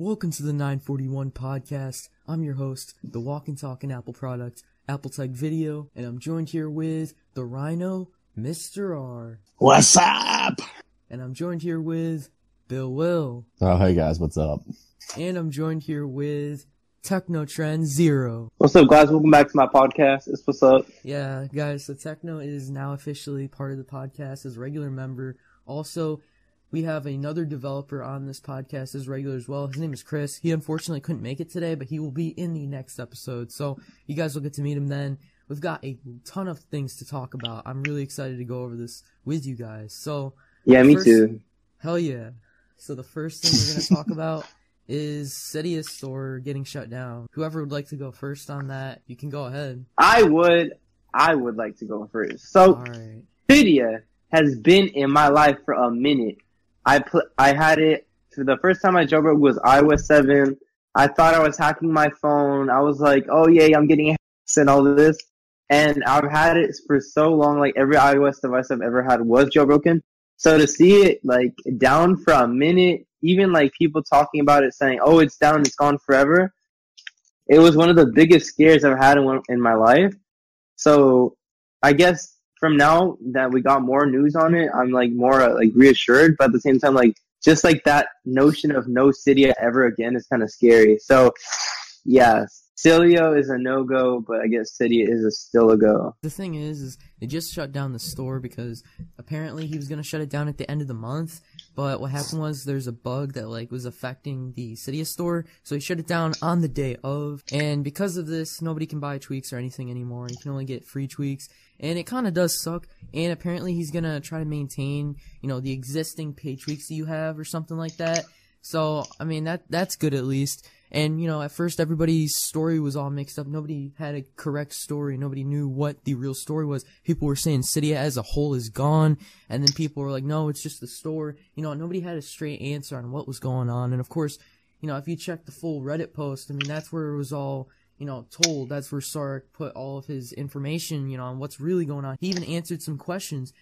Welcome to the 941 podcast. I'm your host, the Walk and Talk and Apple product, Apple Tech Video, and I'm joined here with the Rhino, Mr. R. What's up? And I'm joined here with Bill Will. Oh, hey guys, what's up? And I'm joined here with Techno Trend Zero. What's up, guys? Welcome back to my podcast. It's what's up. Yeah, guys, so Techno is now officially part of the podcast as a regular member. Also, we have another developer on this podcast as regular as well. His name is Chris. He unfortunately couldn't make it today, but he will be in the next episode. So you guys will get to meet him then. We've got a ton of things to talk about. I'm really excited to go over this with you guys. So Yeah, me First- too. hell yeah. So the first thing we're going to talk about is Cydia store getting shut down. Whoever would like to go first on that, you can go ahead. I would, I would like to go first. So, All right. Cydia has been in my life for a minute. I put, I had it for the first time I jailbroke was iOS 7. I thought I was hacking my phone. I was like, oh yeah, I'm getting hacks and all this. And I've had it for so long, like every iOS device I've ever had was jailbroken. So to see it like down for a minute, even like people talking about it saying, oh, it's down, it's gone forever. It was one of the biggest scares I've had in, in my life. So I guess from now that we got more news on it, I'm like more uh, like reassured, but at the same time, like just like that notion of no Cydia ever again is kind of scary. So yeah, Sileo is a no go, but I guess Cydia is a still a go. The thing is, is they just shut down the store because apparently he was gonna shut it down at the end of the month. But what happened was there's a bug that like was affecting the Cydia store, so he shut it down on the day of. And because of this, nobody can buy tweaks or anything anymore. You can only get free tweaks, and it kind of does suck. And apparently he's gonna try to maintain, you know, the existing pay tweaks that you have or something like that. So I mean that that's good at least. And you know, at first everybody's story was all mixed up. Nobody had a correct story. Nobody knew what the real story was. People were saying Cydia as a whole is gone, and then people were like, "No, it's just the store." You know, nobody had a straight answer on what was going on. And of course, you know, if you check the full Reddit post, I mean, that's where it was all you know told. That's where Saurik put all of his information, you know, on what's really going on. He even answered some questions.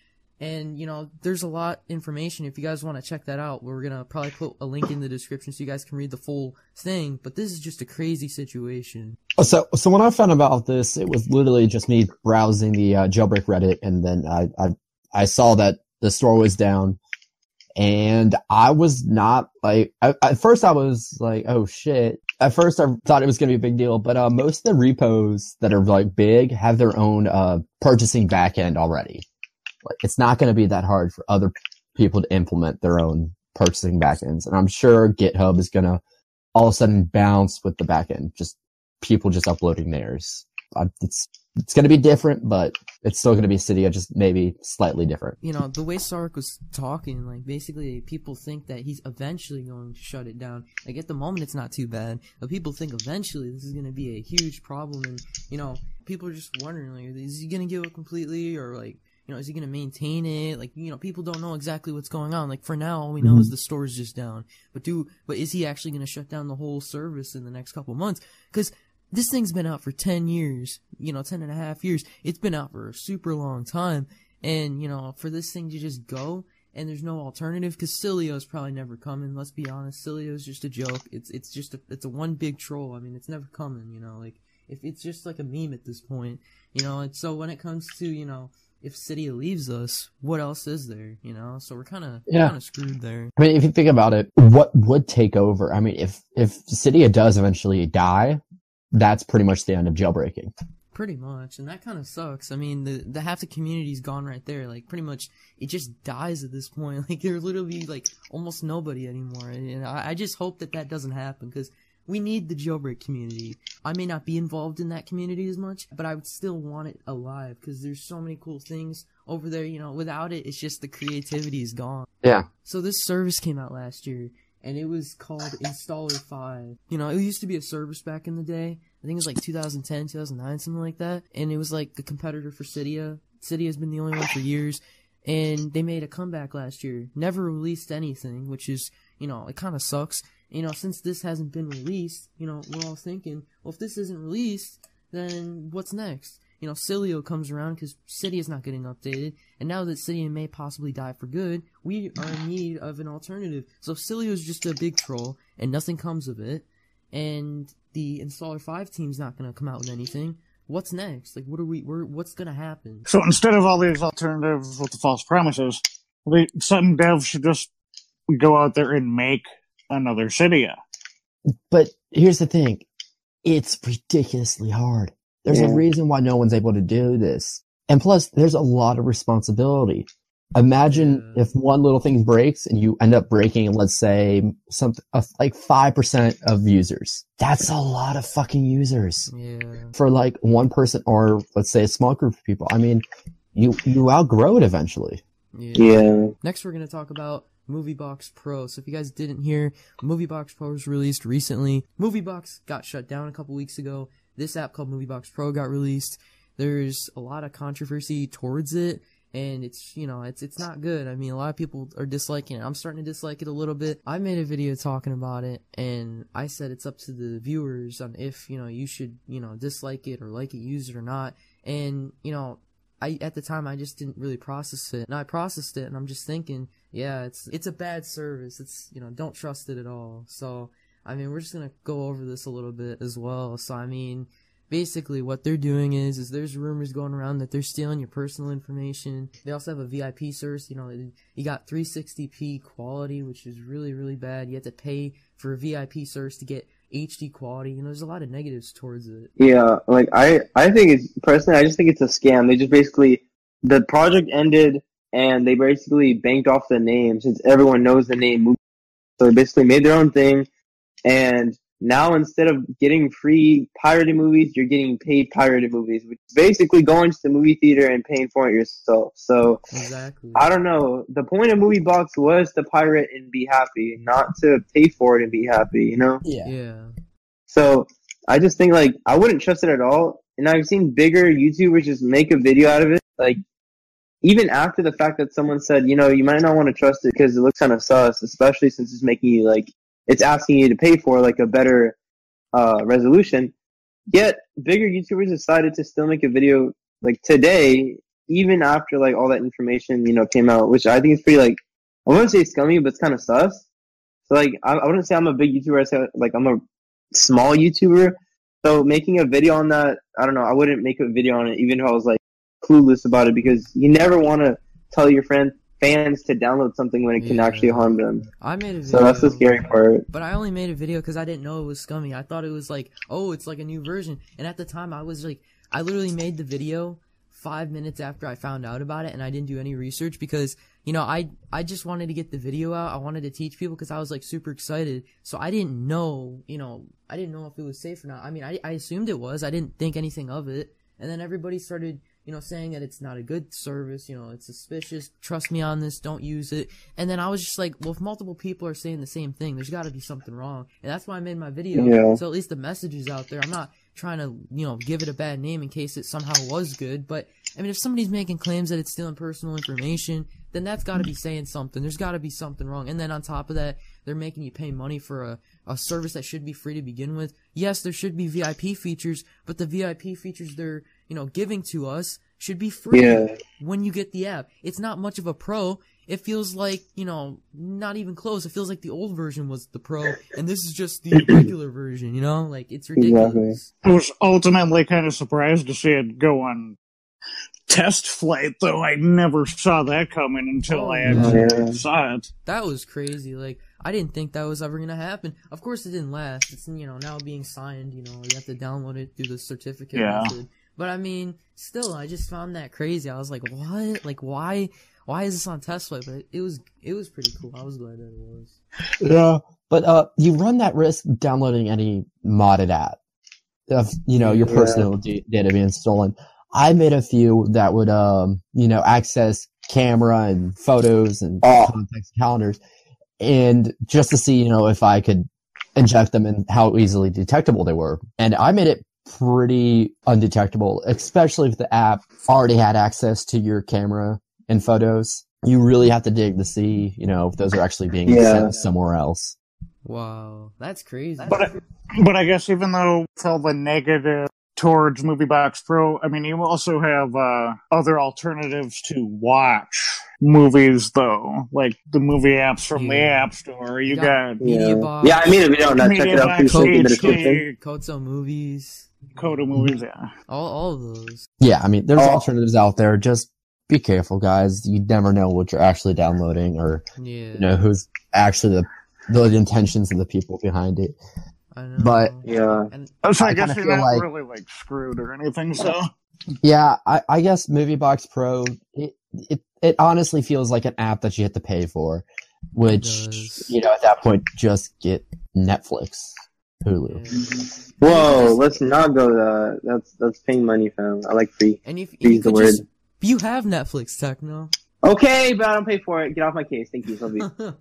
And you know, there's a lot information. If you guys want to check that out, we're gonna probably put a link in the description so you guys can read the full thing. But this is just a crazy situation. So, so when I found about this, it was literally just me browsing the uh, jailbreak Reddit, and then I, I, I saw that the store was down, and I was not like. I, at first, I was like, "Oh shit!" At first, I thought it was gonna be a big deal, but uh, most of the repos that are like big have their own uh, purchasing backend already. Like, it's not gonna be that hard for other people to implement their own purchasing backends, and I'm sure GitHub is gonna all of a sudden bounce with the backend. Just people just uploading theirs. Uh, it's it's going to be different, but it's still going to be Cydia, just maybe slightly different. You know, the way Saurik was talking, like basically people think that he's eventually going to shut it down. Like at the moment, it's not too bad, but people think eventually this is going to be a huge problem, and you know, people are just wondering like, is he going to give up completely, or like. You know, is he gonna maintain it? Like, you know, people don't know exactly what's going on. Like, for now, all we know is mm-hmm. the store's just down. But do, but is he actually gonna shut down the whole service in the next couple months? Because this thing's been out for 10 years, you know, 10 and a half years. It's been out for a super long time. And, you know, for this thing to just go and there's no alternative, cause Sileo's probably never coming, let's be honest. Sileo's just a joke. It's, it's just a, it's a one big troll. I mean, it's never coming, you know, like, if it's just like a meme at this point, you know, and so when it comes to, you know, if Cydia leaves us, what else is there, you know? So we're kind of, Yeah. kind of screwed there. I mean, if you think about it, what would take over? I mean, if if Cydia does eventually die, that's pretty much the end of jailbreaking. Pretty much, and that kind of sucks. I mean, the the half the community's gone right there. Like, pretty much, it just dies at this point. Like, there's literally like almost nobody anymore. And, and I, I just hope that that doesn't happen because we need the jailbreak community. I may not be involved in that community as much, but I would still want it alive because there's so many cool things over there. You know, without it, it's just the creativity is gone. Yeah. So this service came out last year, and it was called Installer 5. You know, it used to be a service back in the day. I think it was like 2010, 2009, something like that. And it was like the competitor for Cydia. Cydia has been the only one for years. And they made a comeback last year. Never released anything, which is, you know, it kind of sucks. You know, since this hasn't been released, you know, we're all thinking, well, if this isn't released, then what's next? you know, Sileo comes around because Cydia is not getting updated, and now that Cydia may possibly die for good, we are in need of an alternative. So Sileo is just a big troll, and nothing comes of it, and the Installer 5 team's not gonna come out with anything. What's next? Like, what are we, what's gonna happen? So instead of all these alternatives with the false promises, the Sutton Dev should just go out there and make another Cydia. But here's the thing. It's ridiculously hard. There's Yeah. a reason why no one's able to do this. And plus, there's a lot of responsibility. Imagine Yeah. if one little thing breaks and you end up breaking, let's say, something uh, like 5% of users. That's a lot of fucking users Yeah. for like one person or let's say a small group of people. I mean, you, you outgrow it eventually. Yeah. Yeah. Next, we're going to talk about MovieBox Pro. So, if you guys didn't hear, MovieBox Pro was released recently. MovieBox got shut down a couple weeks ago. This app called MovieBox Pro got released. There's a lot of controversy towards it, and it's you know it's it's not good. I mean, a lot of people are disliking it. I'm starting to dislike it a little bit. I made a video talking about it, and I said it's up to the viewers on if you know you should you know dislike it or like it, use it or not. And you know I at the time I just didn't really process it. And I processed it and I'm just thinking, yeah, it's it's a bad service. It's you know, don't trust it at all. So I mean we're just gonna go over this a little bit as well. So I mean basically what they're doing is is there's rumors going around that they're stealing your personal information. They also have a VIP service, you know, you got 360p quality, which is really, really bad. You have to pay for a VIP service to get HD quality. You know, there's a lot of negatives towards it. Yeah, like I, I think it's personally, I just think it's a scam. They just basically, the project ended and they basically banked off the name since everyone knows the name. So they basically made their own thing, and now instead of getting free pirated movies, you're getting paid pirated movies, which is basically going to the movie theater and paying for it yourself. So Exactly. I don't know. The point of Movie Box was to pirate and be happy, not to pay for it and be happy. You know. yeah. So I just think like I wouldn't trust it at all. And I've seen bigger YouTubers just make a video out of it. Like even after the fact that someone said, you know, you might not want to trust it because it looks kind of sus, especially since it's making you like it's asking you to pay for like a better uh, resolution. Yet bigger YouTubers decided to still make a video like today, even after like all that information you know came out, which I think is pretty like I wouldn't say scummy, but it's kind of sus. So like I, I wouldn't say I'm a big YouTuber. I say like I'm a small YouTuber. So making a video on that, I don't know. I wouldn't make a video on it, even if I was like clueless about it, because you never want to tell your friend fans to download something when it can actually harm them. I made a video. So that's the scary part. But I only made a video because I didn't know it was scummy. I thought it was like, oh, it's like a new version. And at the time, I was like, I literally made the video five minutes after I found out about it, and I didn't do any research because you know I I just wanted to get the video out. I wanted to teach people because I was like super excited. So I didn't know, you know, I didn't know if it was safe or not. I mean, I I assumed it was. I didn't think anything of it. And then everybody started, you know, saying that it's not a good service. You know, it's suspicious. Trust me on this. Don't use it. And then I was just like, well, if multiple people are saying the same thing, there's got to be something wrong. And that's why I made my video. Yeah. So at least the message is out there. I'm not trying to, you know, give it a bad name in case it somehow was good. But I mean, if somebody's making claims that it's stealing personal information, then that's got to be saying something. There's got to be something wrong. And then on top of that, they're making you pay money for a, a service that should be free to begin with. Yes, there should be VIP features, but the VIP features they're, you know, giving to us should be free Yeah. when you get the app. It's not much of a pro. It feels like, you know, not even close. It feels like the old version was the pro, and this is just the regular version, you know? Like, it's ridiculous. I was ultimately kind of surprised to see it go on test flight, though I never saw that coming until Oh, I actually Yeah. saw it. That was crazy. Like, I didn't think that was ever gonna happen. Of course, it didn't last. It's, you know, now being signed, you know, you have to download it through the certificate Yeah. method. But I mean, still, I just found that crazy. I was like, what? Like, why? Why is this on test flight? But it was, it was pretty cool. I was glad that it was. Yeah. But uh, you run that risk downloading any modded app of you know your personal d- data being stolen. I made a few that would um you know access camera and photos and Oh. contacts and calendars, and just to see you know if I could inject them and how easily detectable they were. And I made it pretty undetectable, especially if the app already had access to your camera and photos. You really have to dig to see, you know, if those are actually being Yeah. sent somewhere else. Wow, that's crazy. But, but I guess even though with all the negative towards MovieBox Pro. I mean, you also have uh, other alternatives to watch movies, though, like the movie apps from the App Store. You Yeah. got Media Yeah. box. Yeah, I made a video on that. Check it out. Please MediaBox, link in the description. HD, Koto movies, Coda movies. Yeah, all all of those. Yeah, I mean, there's Oh. alternatives out there. Just be careful, guys. You never know what you're actually downloading or Yeah, you know who's actually the the intentions of the people behind it. I know. but- Yeah. and oh, so I, I guess you're not like- really like screwed or anything. So Yeah, I, I guess MovieBox Pro it, it it honestly feels like an app that you have to pay for, which you know at that point just get Netflix, Hulu. Whoa, let's not go that. That's that's paying money, fam. I like free. and if Use you the word. just, you have Netflix, Techno. Okay, but I don't pay for it. Get off my case. Thank you, Sylvie. but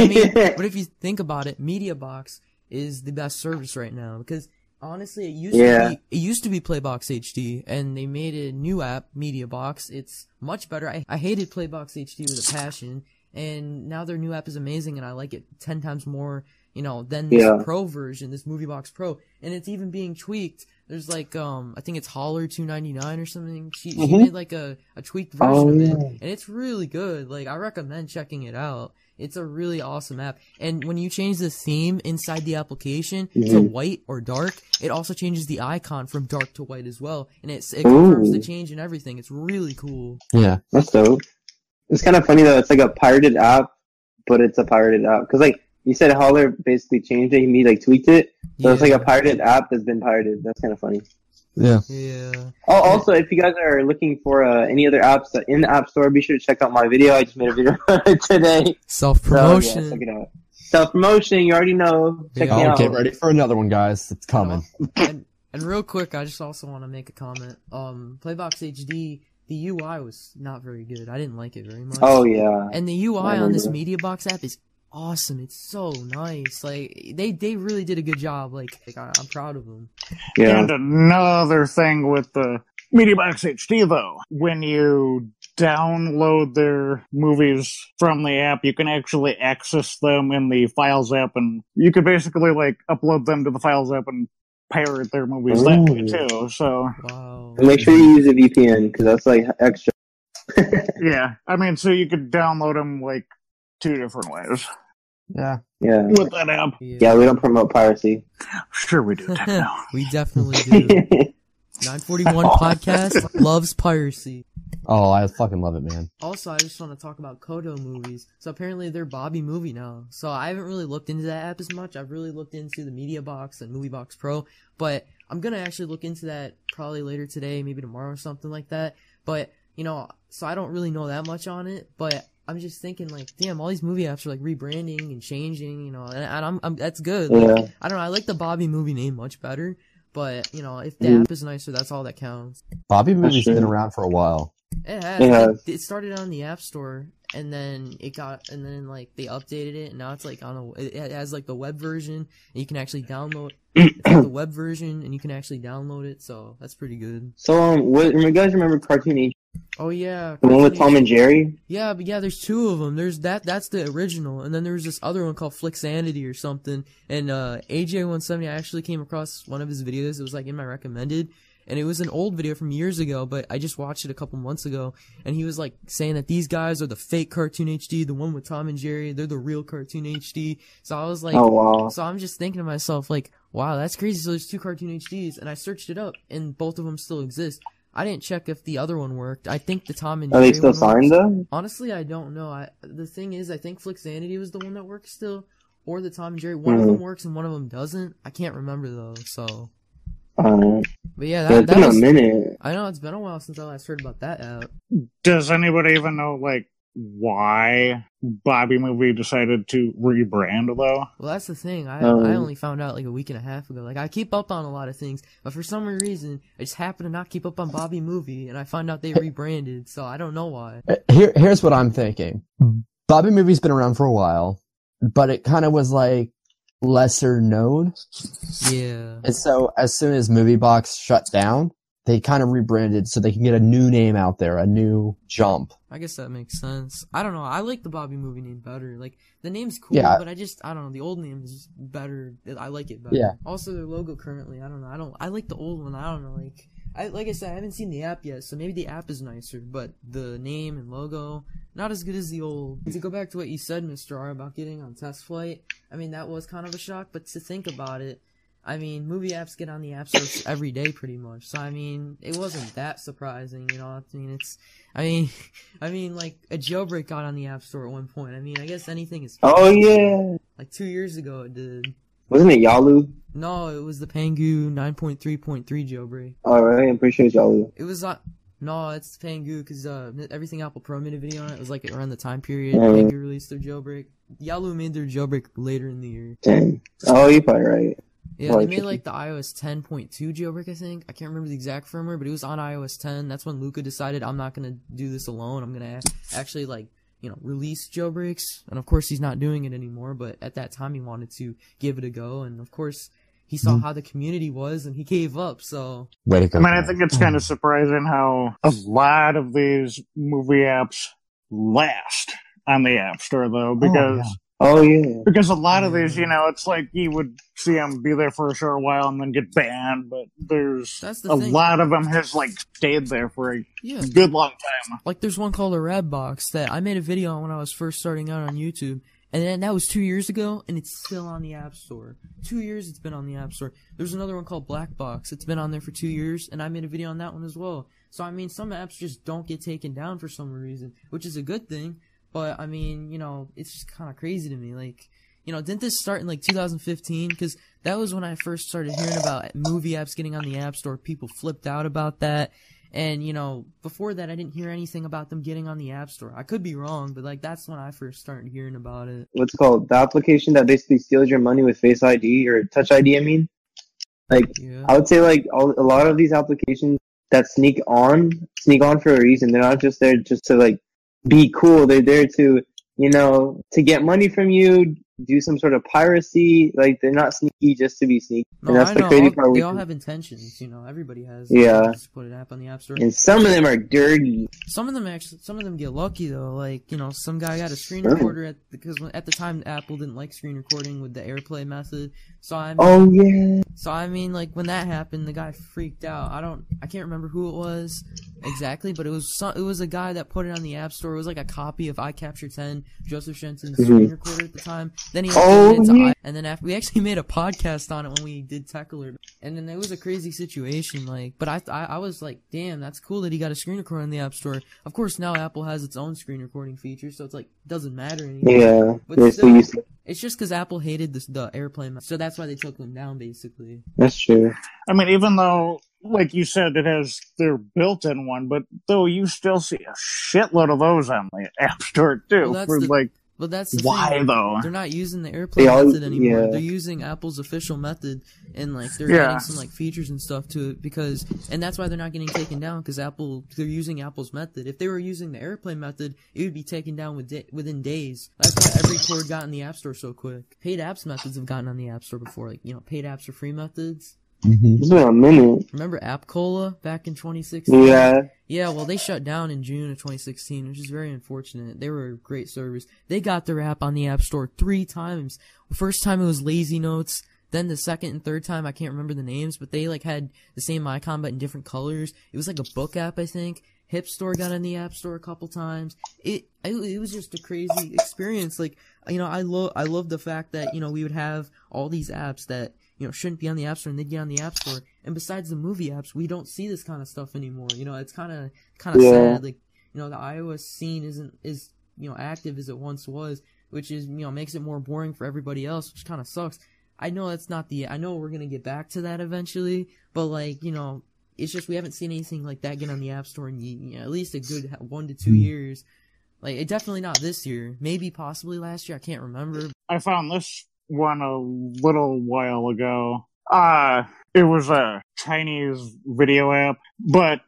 I mean, but if you think about it, MediaBox is the best service right now because honestly, it used Yeah. to be it used to be Playbox HD, and they made a new app, MediaBox. It's much better. I, I hated Playbox HD with a passion, and now their new app is amazing, and I like it ten times more. You know, than this Yeah. Pro version, this MovieBox Pro, and it's even being tweaked. There's like, um, I think it's Holler two ninety nine or something. She, she Mhm. made like a, a tweaked version Oh, of it, yeah. and it's really good. Like I recommend checking it out. It's a really awesome app. And when you change the theme inside the application to Mhm. white or dark, it also changes the icon from dark to white as well. And it's, it confirms the change and everything. It's really cool. Yeah, That's dope. It's kind of funny though. It's like a pirated app, but it's a pirated app because like you said, Holler basically changed it. He like tweaked it, so it's like a pirated app that's been pirated. That's kind of funny. yeah. Yeah. Oh, also, if you guys are looking for uh, any other apps in the App Store, be sure to check out my video. I just made a video today. Self So, yeah, promotion. check it out. Self promotion, you already know. Check Yeah. me out. get ready for another one, guys. It's coming. and, and real quick, I just also want to make a comment. Um, Playbox HD, the UI was not very good. I didn't like it very much. Oh yeah. And the UI on this remember. MediaBox app is awesome. It's so nice. Like they they really did a good job. Like, like I, I'm proud of them. Yeah. And another thing with the MediaBox HD though, when you download their movies from the app, you can actually access them in the Files app, and you could basically like upload them to the Files app and pirate their movies that way too. So Wow. Make sure you use a VPN because that's like extra. yeah, I mean, so you could download them like two different ways Yeah. Yeah. with that app. Yeah, we don't promote piracy. Sure, we do. We definitely do. 941 podcast loves piracy. Oh, I fucking love it, man. Also, I just want to talk about Kodo movies. So apparently they're Bobby Movie now. So I haven't really looked into that app as much. I've really looked into the Media Box and Movie Box Pro, but I'm gonna actually look into that probably later today, maybe tomorrow or something like that. But you know, so I don't really know that much on it, but I'm just thinking like, damn, all these movie apps are like rebranding and changing, you know, and, and I'm, I'm that's good. Like, Yeah. I don't know, I like the Bobby Movie name much better, but you know, if the Mm. app is nicer, that's all that counts. Bobby movie's been around for a while. It has. It It, has. it started on the App Store, and then it got, and then like they updated it, and now it's like on a. It it has like the web version, and you can actually download. Like the web version, and you can actually download it, so that's pretty good. So, um, what, you guys remember Cartoon Age? Oh yeah, The one with Tom and Jerry? Yeah, but yeah, there's two of them. There's that. That's the original, and then there was this other one called Flixanity or something. And uh, AJ170, I actually came across one of his videos. It was like in my recommended, and it was an old video from years ago, but I just watched it a couple months ago. And he was like saying that these guys are the fake Cartoon HD, the one with Tom and Jerry. They're the real Cartoon HD. So I was like, oh, wow. so I'm just thinking to myself, like, wow, that's crazy. So there's two cartoon HDs, and I searched it up, and both of them still exist. I didn't check if the other one worked. I think the Tom and Jerry. Are Jerry they still one works. signed though? Honestly, I don't know. I the thing is, I think Flixanity was the one that works still, or the Tom and Jerry. One of Mhm. them works and one of them doesn't. I can't remember though. So, Uh, but yeah, yeah, that, it's that been a minute. I know it's been a while since I last heard about that app. Does anybody even know like why Bobby Movie decided to rebrand though? Well, that's the thing. I Um, I only found out like a week and a half ago. Like I keep up on a lot of things, but for some reason, I just happen to not keep up on Bobby Movie, and I found out they rebranded. So I don't know why. Uh, Here, here's what I'm thinking. Bobby movie's been around for a while, but it kind of was like lesser known. Yeah. And so as soon as Movie Box shut down, they kind of rebranded so they can get a new name out there, a new jump. I guess that makes sense. I don't know. I like the Bobby movie name better. Like the name's cool, Yeah. but I just I don't know. The old name is better. I like it better. Yeah. Also, their logo currently, I don't know. I don't. I like the old one. I don't know. Like I like I said, I haven't seen the app yet, so maybe the app is nicer, but the name and logo not as good as the old. To go back to what you said, Mister R, about getting on test flight. I mean, that was kind of a shock, but to think about it. I mean, movie apps get on the app stores every day, pretty much. So I mean, it wasn't that surprising, you know. I mean, it's, I mean, I mean, like a jailbreak got on the app store at one point. I mean, I guess anything is Oh yeah, like two years ago it did. wasn't it Yalu? No, it was the Pangu 9.3.3 jailbreak. All right, I'm pretty sure it's Yalu. It was not. No, it's Pangu because uh, everything Apple Pro made a video on it. It was like around the time period Mhm. Pangu released their jailbreak. Yalu made their jailbreak later in the year. Dang. Oh, you're probably right. Yeah, Oh, they made like the iOS 10.2 jailbreak, I think. I can't remember the exact firmware, but it was on iOS 10. That's when Luca decided I'm not gonna do this alone. I'm gonna actually like you know release jailbreaks, and of course he's not doing it anymore. But at that time, he wanted to give it a go, and of course he saw Mhm. how the community was, and he gave up. So Way to go. I mean, I think it's kind of surprising how a lot of these movie apps last on the App Store, though, because yeah. Oh yeah. because a lot of these, you know, it's like you would see them be there for a short while and then get banned, but there's the a thing. lot of them has like stayed there for a yeah, good long time. like there's one called a Red Box that I made a video on when I was first starting out on YouTube, and then that was two years ago, and it's still on the App Store. Two years it's been on the App Store. There's another one called Black Box. It's been on there for two years, and I made a video on that one as well. So I mean, some apps just don't get taken down for some reason, which is a good thing. But I mean, you know, it's just kind of crazy to me. Like, you know, didn't this start in like 2015? Because that was when I first started hearing about movie apps getting on the App Store. People flipped out about that. And, you know, before that, I didn't hear anything about them getting on the App Store. I could be wrong, but, like, that's when I first started hearing about it. What's it called? The application that basically steals your money with Face ID or Touch ID. I mean, like Yeah. I would say like all, a lot of these applications that sneak on sneak on for a reason. They're not just there just to like be cool. They're there to you know to get money from you, do some sort of piracy. Like they're not sneaky just to be sneaky. No, and that's I the know. crazy all- part. they all have intentions, you know. Everybody has. Yeah. Just put an app on the App Store. and some of them are dirty. Some of them actually, some of them get lucky though. Like you know, some guy got a screen Sure. recorder at because at the time Apple didn't like screen recording with the AirPlay method. So I mean, Oh yeah. so I mean, like when that happened, the guy freaked out. I don't, I can't remember who it was exactly, but it was some, it was a guy that put it on the App Store. It was like a copy of iCapture 10, Joseph Shenton's Mhm. screen recorder at the time. Then he Oh, it to yeah. i, and then after we actually made a podcast on it when we did Tech Alert, and then it was a crazy situation. Like, but I, I, I was like, damn, that's cool that he got a screen recorder on the App Store. Of course, now Apple has its own screen recording feature, so it's like doesn't matter anymore. Yeah. But They're still- still used It's just because Apple hated this, the airplane, so that's why they took them down, basically. That's true. I mean, even though, like you said, it has their built-in one, but though you still see a shitload of those on the App Store too. Well, that's for the- like, But that's the why thing. though? They're not using the AirPlay They all- method anymore. yeah. They're using Apple's official method, and like they're Yeah. adding some like features and stuff to it because, and that's why they're not getting taken down because Apple they're using Apple's method. If they were using the AirPlay method, it would be taken down with da- within days. That's why EveryCord got in the App Store so quick. Paid apps methods have gotten on the App Store before, like you know, paid apps for free methods. Mhm. It's been a minute. Remember AppCola back in 2016? Yeah. Yeah, well, they shut down in June of 2016, which is very unfortunate. They were a great service. They got their app on the App Store three times. The first time it was Lazy Notes. Then the second and third time, I can't remember the names, but they like had the same icon but in different colors. It was like a book app, I think. Hip Store got on the App Store a couple times. It it, it was just a crazy experience. Like you know, I love I love the fact that you know we would have all these apps that you know shouldn't be on the App Store and they'd get on the App Store. And besides the movie apps, we don't see this kind of stuff anymore. You know, it's kind of kind of Yeah. sad. Like you know, the iOS scene isn't is you know active as it once was, which is you know makes it more boring for everybody else, which kind of sucks. I know that's not the. I know we're gonna get back to that eventually, but like you know, it's just we haven't seen anything like that get on the App Store in you know, at least a good one to two Hmm. years. Like it definitely not this year, maybe possibly last year. I can't remember. I found this one a little while ago. Uh, it was a Chinese video app, but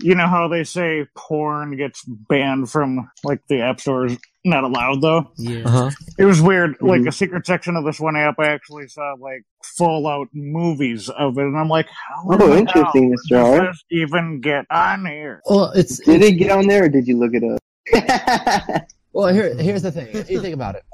you know how they say porn gets banned from like the app stores not allowed though? Yeah. Uh-huh. It was weird. Like Mhm. a secret section of this one app, I actually saw like Fallout movies of it, and I'm like, how Oh, the hell interesting, Mr. does this even get on here? Well, it's Did it get on there or did you look it up? well. Here, mm-hmm. here's the thing. If you think about it,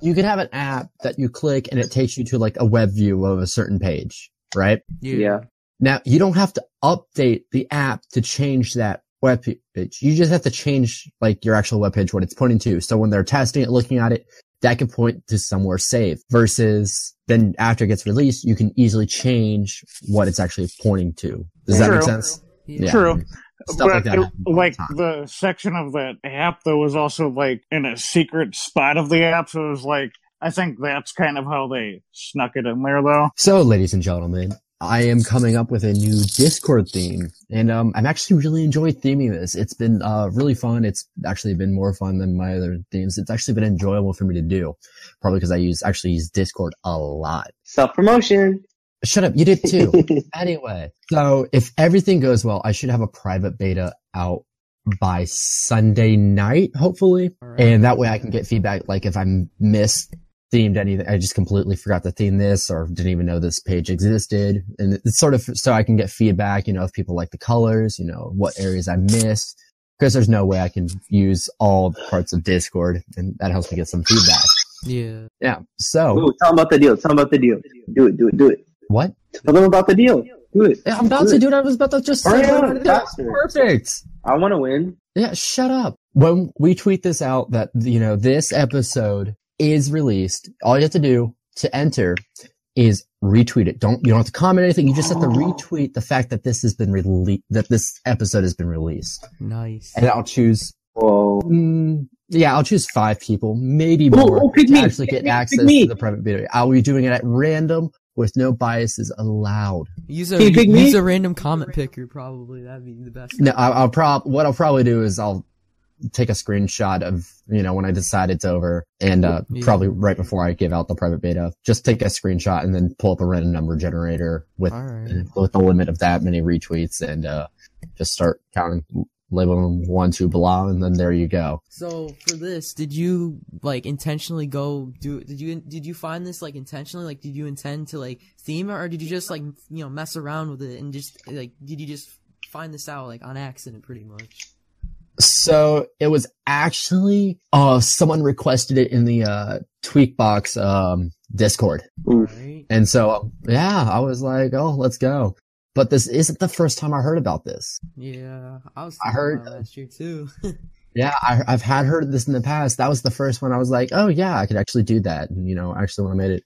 you can have an app that you click and it takes you to like a web view of a certain page, right? yeah. Now you don't have to update the app to change that web page. You just have to change like your actual web page what it's pointing to. So when they're testing it, looking at it, that can point to somewhere safe versus then after it gets released, you can easily change what it's actually pointing to. Does that True. make sense? Yeah. True. Stuff like but that. it- happens all the like the section of that app that was also like in a secret spot of the app, so it was like I think that's kind of how they snuck it in there, though. So, ladies and gentlemen, I am coming up with a new Discord theme, and um, I'm actually really enjoying theming this. It's been uh, really fun. It's actually been more fun than my other themes. It's actually been enjoyable for me to do, probably because I use actually use Discord a lot. Self promotion. Shut up, you did too. anyway, so if everything goes well, I should have a private beta out by Sunday night, hopefully. Alright. And that way I can get feedback, like if I missed themed anything, I just completely forgot to theme this or didn't even know this page existed. And it's sort of so I can get feedback, you know, if people like the colors, you know, what areas I missed. Because there's no way I can use all the parts of Discord and that helps me get some feedback. Yeah. Yeah. So Ooh, tell them about the deal. Tell them about the deal. Do it, do it, do it. What? Tell them about the deal. Do it. Yeah, I'm about Do to it. do what I was about to just Hurry say. up, faster. Perfect. I want to win. Yeah, shut up. When we tweet this out that, you know, this episode is released, all you have to do to enter is retweet it. Don't, you don't have to comment anything. You just have to retweet the fact that this has been released, that this episode has been released. Nice. And I'll choose, Whoa. mm, yeah, I'll choose five people, maybe Oh, more oh, pick to me, actually get pick access me. to the private video. I'll be doing it at random with no biases allowed. Use a Can you me? use a random comment picker. Probably that'd be the best. No, I'll, I'll prob, what I'll probably do is I'll take a screenshot of, you know, when I decide it's over and, uh, Yeah. probably right before I give out the private beta, just take a screenshot and then pull up a random number generator with, All right. with the limit of that many retweets and, uh, just start counting, label them one, two, blah, and then there you go. So for this, did you like intentionally go do? Did you did you find this like intentionally? Like, did you intend to like theme it, or did you just like you know mess around with it and just like did you just find this out like on accident, pretty much? So it was actually, uh, someone requested it in the, uh, Tweakbox, um, Discord. Right. And so, yeah, I was like, oh, let's go. But this isn't the first time I heard about this. Yeah, I was. I heard- last year too. Yeah, I, I've had heard this in the past. That was the first one I was like, oh yeah, I could actually do that. And, you know, actually when I made it,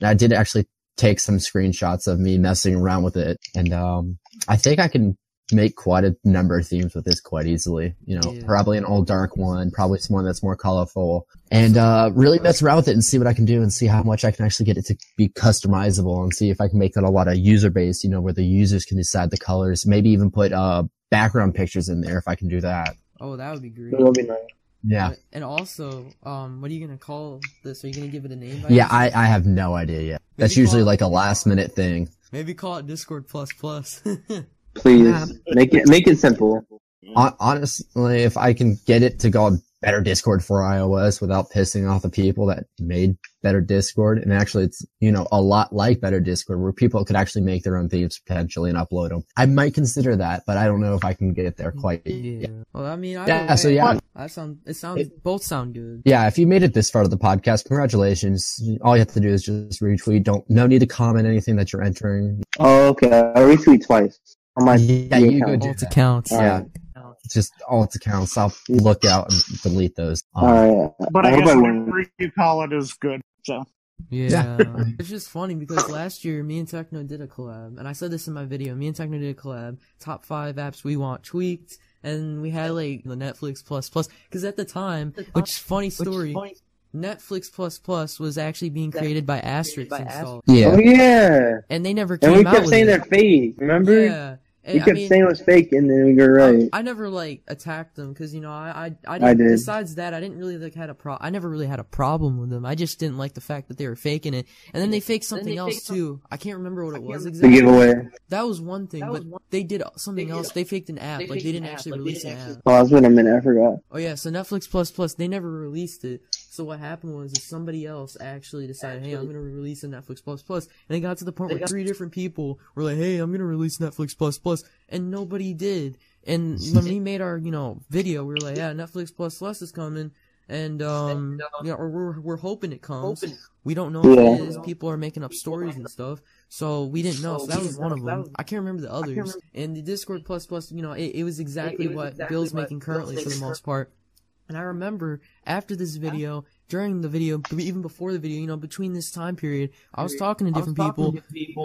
and I did actually take some screenshots of me messing around with it. And, um, I think I can make quite a number of themes with this quite easily. You know, Yeah. probably an old dark one, probably someone that's more colorful and, uh, really mess around with it and see what I can do and see how much I can actually get it to be customizable and see if I can make that a lot of user based, you know, where the users can decide the colors, maybe even put, uh, background pictures in there if I can do that. oh, that would be great. That'll be nice. Yeah. And also, um, what are you gonna call this? Are you gonna give it a name? by Yeah, any? I, I have no idea yet. That's usually call- like a last minute thing. maybe call it Discord plus plus. Please Yeah. make it make it simple. Honestly, if I can get it to go on better Discord for iOS without pissing off the people that made better Discord, and actually it's, you know, a lot like better Discord where people could actually make their own themes potentially and upload them. I might consider that, but I don't know if I can get it there quite yeah. yet. Well, I mean, I Yeah, so yeah. that sound it sounds both sound good. Yeah, if you made it this far to the podcast, congratulations. All you have to do is just retweet. Don't, no need to comment anything that you're entering. Oh, okay. I retweet twice on my Yeah, you go account. do Both accounts. Yeah. Just alt accounts. I'll look out and delete those. Um, All right. But I, I guess I whatever you call it is good. So Yeah. it's just funny because last year me and Techno did a collab, and I said this in my video. Me and Techno did a collab, top five apps we want tweaked, and we had like the Netflix plus plus. Because at the time, which funny story, Netflix plus plus was actually being created by Asterix installed, yeah. Oh yeah. and they never And we kept saying it. they're fake. Remember? Yeah. Hey, You I kept mean, saying it was fake, and then we were right. I never like attacked them because you know I I I, I didn't, did. Besides that, I didn't really like had a pro. I never really had a problem with them. I just didn't like the fact that they were faking it, and then they faked something else too. I can't remember what it was exactly. the giveaway. That was one thing, but they did something else. They faked an app. Like they didn't actually release an oh, app. Oh, it's been a minute. I forgot. Oh yeah, so Netflix Plus Plus they never released it. So what happened was is somebody else actually decided, hey, I'm gonna release a Netflix Plus Plus, and it got to the point where three different people were like, hey, I'm gonna release Netflix Plus Plus, and nobody did. And when we made our you know video, we were like, yeah, Netflix Plus Plus is coming, and um, you know, or we're we're hoping it comes. We don't know if Yeah. it is. People are making up stories and stuff. So we didn't know. So that was one of them. I can't remember the others. And the Discord plus plus, you know, it, it was exactly what Bill's making currently for the most part. And I remember after this video, during the video, even before the video, you know, between this time period, I was talking to different people,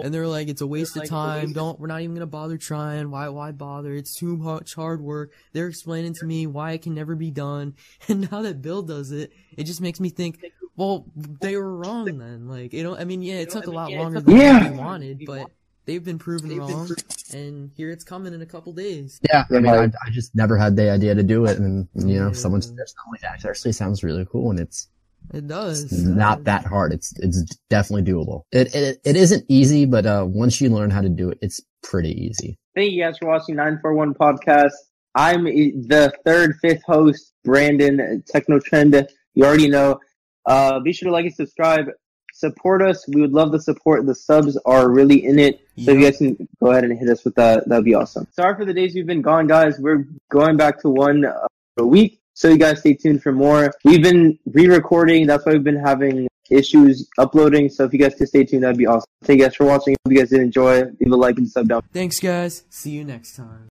and they were like, "It's a waste of time. Don't. We're not even gonna bother trying. Why? Why bother? It's too much hard work." They're explaining to me why it can never be done. And now that Bill does it, it just makes me think, well, they were wrong then. Like, you know, I mean, yeah, it took a lot longer than Yeah. we wanted, but they've been proven wrong, and here it's coming in a couple days. Yeah, I mean, I, I just never had the idea to do it, and you know, Yeah. someone suggested, "Oh, that actually sounds really cool," and it's It does. It's not that hard. It's it's definitely doable. It it, it isn't easy, but uh, once you learn how to do it, it's pretty easy. Thank you guys for watching 941 Podcast. I'm the third, fifth host, Brandon Techno Trend. You already know. Uh, be sure to like and subscribe. Support us. We would love the support. The subs are really in it. So if you guys can go ahead and hit us with that, that'd be awesome. Sorry for the days we've been gone, guys. We're going back to one uh, a week. So you guys stay tuned for more. We've been re-recording. That's why we've been having issues uploading. So if you guys could stay tuned, that'd be awesome. Thank you guys for watching. Hope you guys did enjoy. Leave a like and sub down. Thanks, guys. See you next time.